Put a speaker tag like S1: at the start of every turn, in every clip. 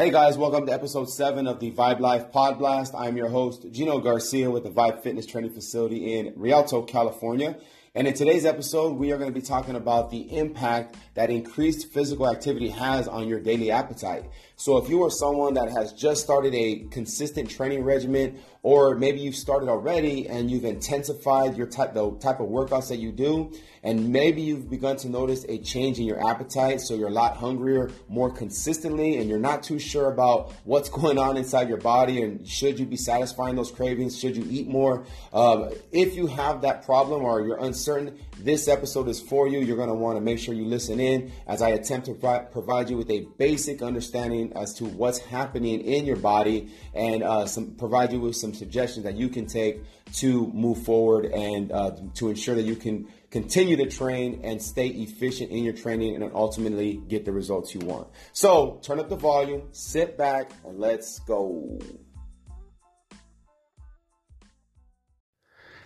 S1: Hey guys, welcome to episode 7 of the Vibe Life Pod Blast. I'm your host, Gino Garcia with the Vibe Fitness Training Facility in Rialto, California. And in today's episode, we are going to be talking about the impact that increased physical activity has on your daily appetite. So, if you are someone that has just started a consistent training regimen, or maybe you've started already and you've intensified your type the type of workouts that you do, and maybe you've begun to notice a change in your appetite, so you're a lot hungrier more consistently, and you're not too sure about what's going on inside your body, and should you be satisfying those cravings? Should you eat more? Um, if you have that problem or you're uncertain, this episode is for you. You're going to want to make sure you listen in as I attempt to provide you with a basic understanding as to what's happening in your body and uh, some, provide you with some suggestions that you can take to move forward and uh, to ensure that you can continue to train and stay efficient in your training and ultimately get the results you want. So turn up the volume, sit back, and let's go.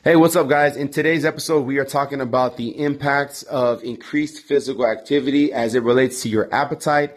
S1: Hey, what's up, guys? In today's episode, we are talking about the impacts of increased physical activity as it relates to your appetite.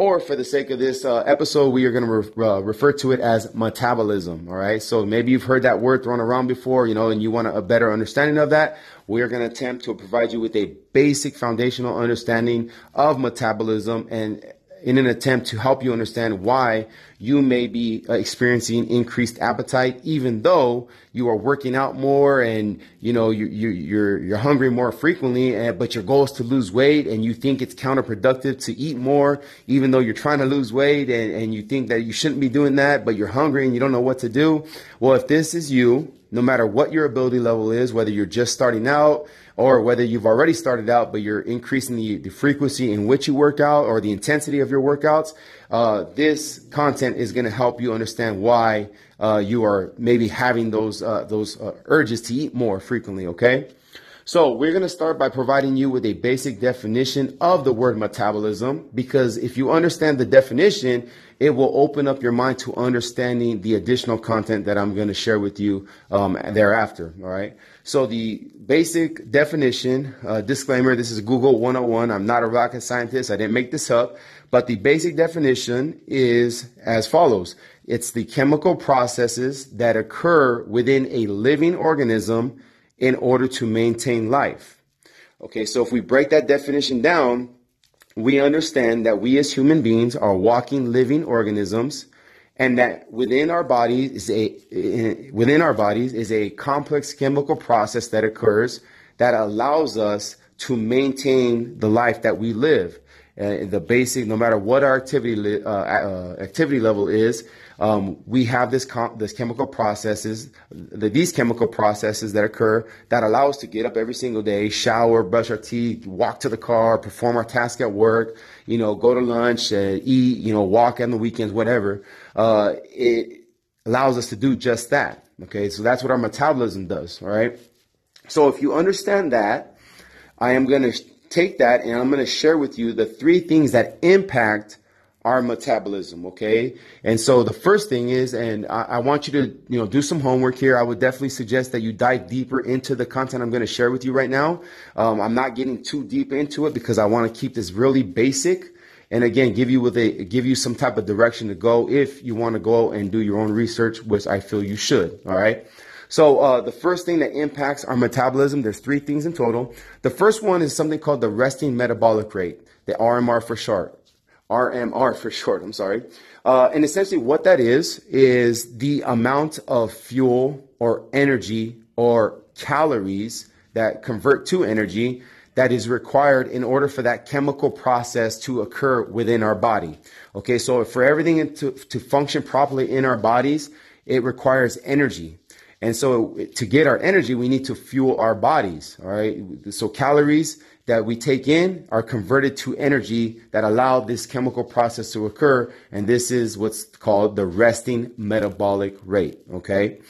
S1: Or, for the sake of this uh, episode, we are going to re- uh, refer to it as metabolism. All right. So maybe you've heard that word thrown around before, you know, and you want a better understanding of that. We are going to attempt to provide you with a basic foundational understanding of metabolism and in an attempt to help you understand why you may be uh, experiencing increased appetite, even though you are working out more and you know you, you, you're you're hungry more frequently. And, but your goal is to lose weight, and you think it's counterproductive to eat more, even though you're trying to lose weight, and, and you think that you shouldn't be doing that, but you're hungry and you don't know what to do. Well, if this is you, no matter what your ability level is, whether you're just starting out or whether you've already started out, but you're increasing the, the frequency in which you work out or the intensity of your workouts, uh, this content is going to help you understand why uh, you are maybe having those uh, those uh, urges to eat more frequently. Okay. So we're going to start by providing you with a basic definition of the word metabolism because if you understand the definition, it will open up your mind to understanding the additional content that I'm going to share with you um, thereafter. All right. So the basic definition, uh, disclaimer, this is Google 101. I'm not a rocket scientist. I didn't make this up, but the basic definition is as follows. It's the chemical processes that occur within a living organism in order to maintain life. Okay, so if we break that definition down, we understand that we as human beings are walking living organisms and that within our bodies is a within our bodies is a complex chemical process that occurs that allows us to maintain the life that we live. Uh, the basic, no matter what our activity uh, uh, activity level is, um, we have this com- this chemical processes, the, these chemical processes that occur that allow us to get up every single day, shower, brush our teeth, walk to the car, perform our task at work, you know, go to lunch, uh, eat, you know, walk on the weekends, whatever. Uh, it allows us to do just that. Okay, so that's what our metabolism does. All right. So if you understand that, I am going to take that and I'm going to share with you the three things that impact our metabolism. Okay. And so the first thing is, and I, I, want you to, you know, do some homework here. I would definitely suggest that you dive deeper into the content I'm going to share with you right now. Um, I'm not getting too deep into it because I want to keep this really basic. And again, give you with a, give you some type of direction to go if you want to go and do your own research, which I feel you should. All right. So uh, the first thing that impacts our metabolism, there's three things in total. The first one is something called the resting metabolic rate, the RMR for short. RMR for short, I'm sorry. Uh, and essentially, what that is, is the amount of fuel or energy or calories that convert to energy that is required in order for that chemical process to occur within our body. Okay, so for everything to, to function properly in our bodies, it requires energy. And so to get our energy, we need to fuel our bodies. All right. So calories that we take in are converted to energy that allow this chemical process to occur. And this is what's called the resting metabolic rate. Okay.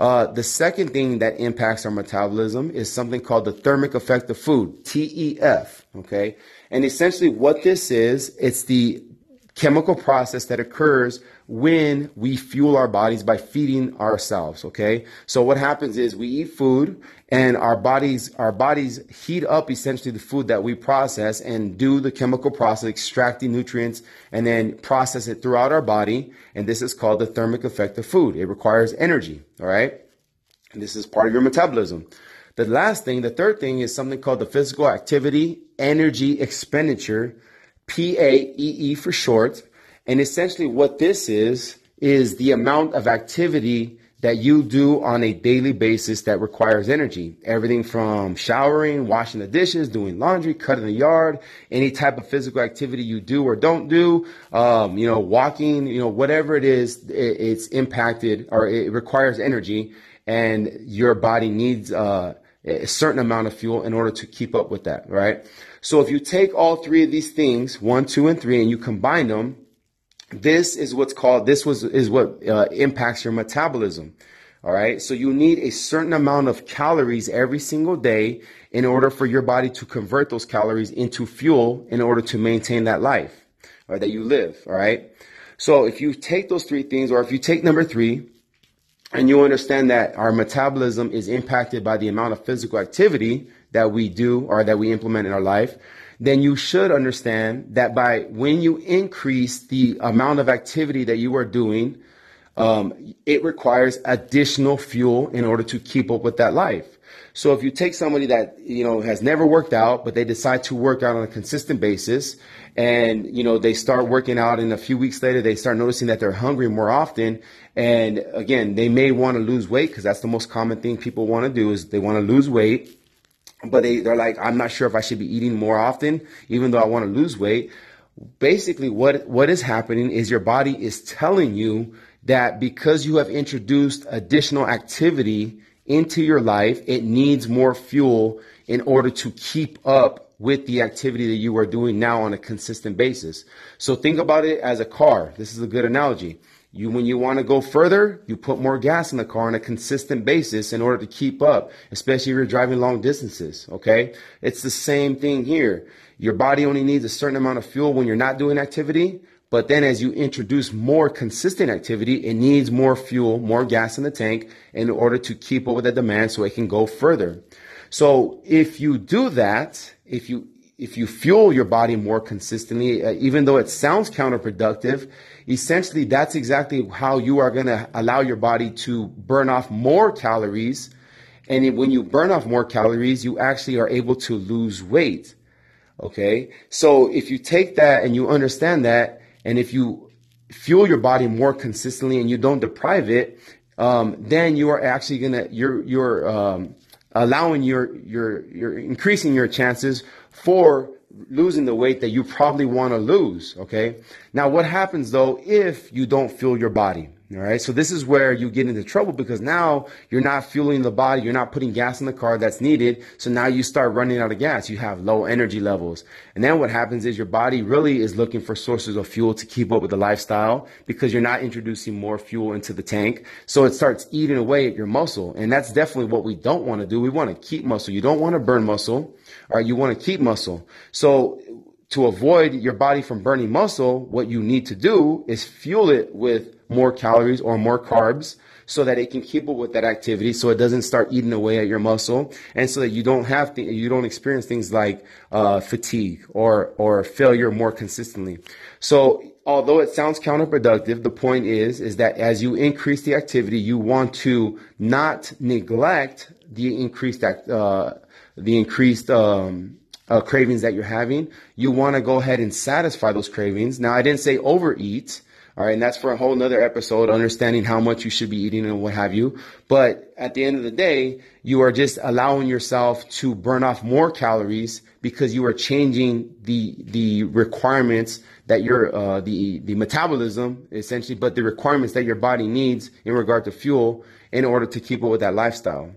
S1: Uh, the second thing that impacts our metabolism is something called the thermic effect of food, TEF. Okay. And essentially what this is, it's the chemical process that occurs when we fuel our bodies by feeding ourselves okay? So what happens is we eat food and our bodies our bodies heat up essentially the food that we process and do the chemical process extracting nutrients and then process it throughout our body. And this is called the thermic effect of food. It requires energy all right? And this is part of your metabolism. The last thing the third thing is something called the physical activity energy expenditure PAEE for short. And essentially what this is, is the amount of activity that you do on a daily basis that requires energy. Everything from showering, washing the dishes, doing laundry, cutting the yard, any type of physical activity you do or don't do, um, you know, walking, you know, whatever it is, it, it's impacted or it requires energy and your body needs uh, a certain amount of fuel in order to keep up with that, right? So if you take all three of these things, one, two, and three, and you combine them, this is what's called, this was, is what uh, impacts your metabolism. All right. So you need a certain amount of calories every single day in order for your body to convert those calories into fuel in order to maintain that life or that you live. All right. So if you take those three things, or if you take number three, and you understand that our metabolism is impacted by the amount of physical activity that we do or that we implement in our life, then you should understand that by when you increase the amount of activity that you are doing, um, it requires additional fuel in order to keep up with that life. So if you take somebody that, you know, has never worked out, but they decide to work out on a consistent basis and, you know, they start working out and a few weeks later, they start noticing that they're hungry more often. And again, they may want to lose weight because that's the most common thing people want to do is they want to lose weight, but they, they're like, I'm not sure if I should be eating more often, even though I want to lose weight. Basically, what, what is happening is your body is telling you that because you have introduced additional activity into your life, it needs more fuel in order to keep up with the activity that you are doing now on a consistent basis. So think about it as a car. This is a good analogy. You, when you want to go further, you put more gas in the car on a consistent basis in order to keep up, especially if you're driving long distances. Okay. It's the same thing here. Your body only needs a certain amount of fuel when you're not doing activity. But then as you introduce more consistent activity, it needs more fuel, more gas in the tank in order to keep up with the demand so it can go further. So if you do that, if you if you fuel your body more consistently, uh, even though it sounds counterproductive, essentially that's exactly how you are going to allow your body to burn off more calories. And it, when you burn off more calories, you actually are able to lose weight. Okay. So if you take that and you understand that, and if you fuel your body more consistently and you don't deprive it, um, then you are actually gonna you're you're um, allowing your your you're increasing your chances for losing the weight that you probably want to lose. Okay. Now, what happens though if you don't fuel your body? All right. So this is where you get into trouble because now you're not fueling the body. You're not putting gas in the car that's needed. So now you start running out of gas. You have low energy levels. And then what happens is your body really is looking for sources of fuel to keep up with the lifestyle because you're not introducing more fuel into the tank. So it starts eating away at your muscle. And that's definitely what we don't want to do. We want to keep muscle. You don't want to burn muscle. All right. You want to keep muscle. So to avoid your body from burning muscle, what you need to do is fuel it with more calories or more carbs so that it can keep up with that activity so it doesn't start eating away at your muscle and so that you don't have to, you don't experience things like uh, fatigue or or failure more consistently. So although it sounds counterproductive the point is is that as you increase the activity you want to not neglect the increased uh, the increased um, uh, cravings that you're having you want to go ahead and satisfy those cravings now i didn't say overeat all right. And that's for a whole nother episode, understanding how much you should be eating and what have you. But at the end of the day, you are just allowing yourself to burn off more calories because you are changing the, the requirements that your, uh, the, the metabolism essentially, but the requirements that your body needs in regard to fuel in order to keep up with that lifestyle.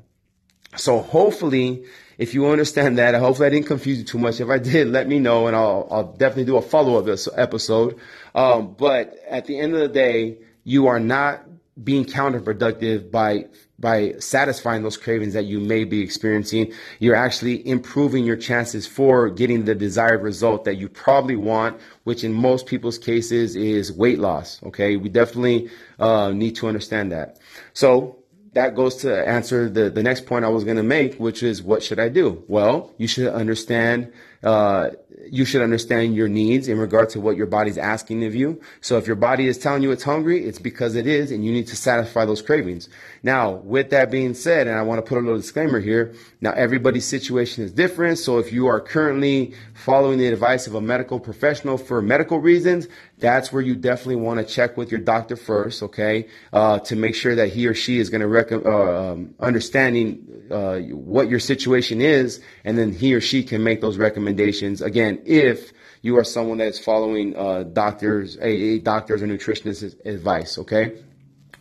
S1: So hopefully, if you understand that, hopefully I didn't confuse you too much. If I did, let me know and I'll, I'll definitely do a follow up episode. Um, but at the end of the day, you are not being counterproductive by by satisfying those cravings that you may be experiencing, you're actually improving your chances for getting the desired result that you probably want, which in most people's cases is weight loss. Okay. We definitely uh, need to understand that. So that goes to answer the, the next point I was going to make, which is what should I do? Well, you should understand uh, you should understand your needs in regard to what your body's asking of you. So if your body is telling you it's hungry, it's because it is, and you need to satisfy those cravings. Now, with that being said, and I want to put a little disclaimer here. Now, everybody's situation is different. So if you are currently following the advice of a medical professional for medical reasons, that's where you definitely want to check with your doctor first, okay, uh, to make sure that he or she is going to rec- uh, um, understanding uh, what your situation is, and then he or she can make those recommendations. Again, if you are someone that's following uh, doctors, AA doctors or nutritionists' advice, okay.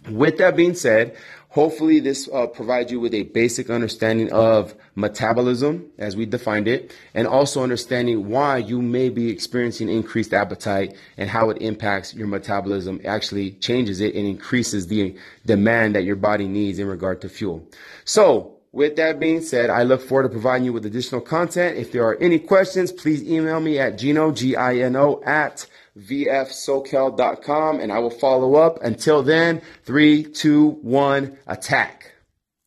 S1: With that being said, hopefully this uh, provides you with a basic understanding of metabolism as we defined it, and also understanding why you may be experiencing increased appetite and how it impacts your metabolism, actually changes it and increases the demand that your body needs in regard to fuel. So with that being said, I look forward to providing you with additional content. If there are any questions, please email me at Gino, G-I-N-O, at vfsocal.com and I will follow up. Until then, three, two, one, attack.